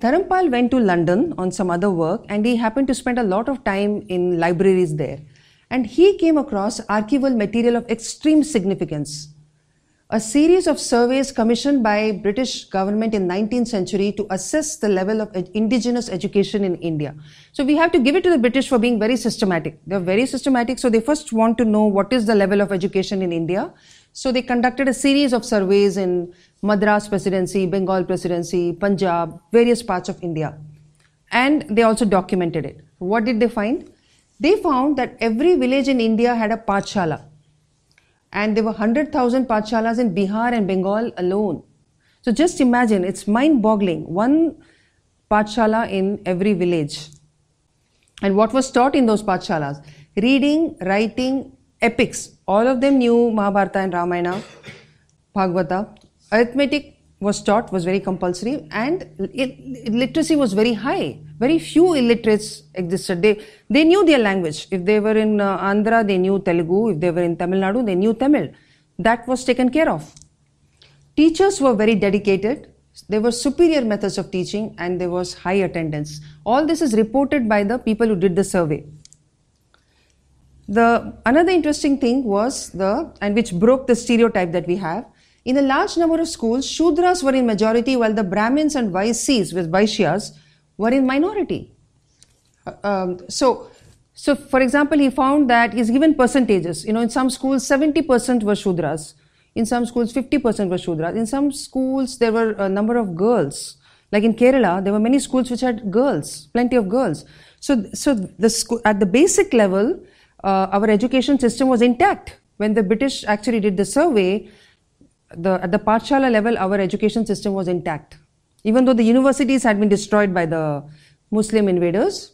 Dharampal went to London on some other work and he happened to spend a lot of time in libraries there. And he came across archival material of extreme significance. A series of surveys commissioned by British government in 19th century to assess the level of indigenous education in India. So we have to give it to the British for being very systematic. They're very systematic. So they first want to know what is the level of education in India. So they conducted a series of surveys in Madras Presidency, Bengal Presidency, Punjab, various parts of India. And they also documented it. What did they find? They found that every village in India had a Pathshala. And there were 100,000 Pathshalas in Bihar and Bengal alone. So just imagine, it's mind boggling. One Pathshala in every village. And what was taught in those Pathshalas? Reading, writing, epics. All of them knew Mahabharata and Ramayana, Bhagavata. Arithmetic was taught, was very compulsory, and literacy was very high. Very few illiterates existed. They, they knew their language. If they were in uh, Andhra, they knew Telugu. If they were in Tamil Nadu, they knew Tamil. That was taken care of. Teachers were very dedicated. There were superior methods of teaching and there was high attendance. All this is reported by the people who did the survey. The another interesting thing was the and which broke the stereotype that we have. In a large number of schools, Shudras were in majority while the Brahmins and Vaisyas with Vaishyas were in minority. Uh, um, so, so for example, he found that he's given percentages. You know, in some schools, 70% were Shudras. In some schools, 50% were Shudras. In some schools, there were a number of girls. Like in Kerala, there were many schools which had girls, plenty of girls. So, so the school, at the basic level, uh, our education system was intact. When the British actually did the survey, the, at the Pathshala level, our education system was intact. Even though the universities had been destroyed by the Muslim invaders,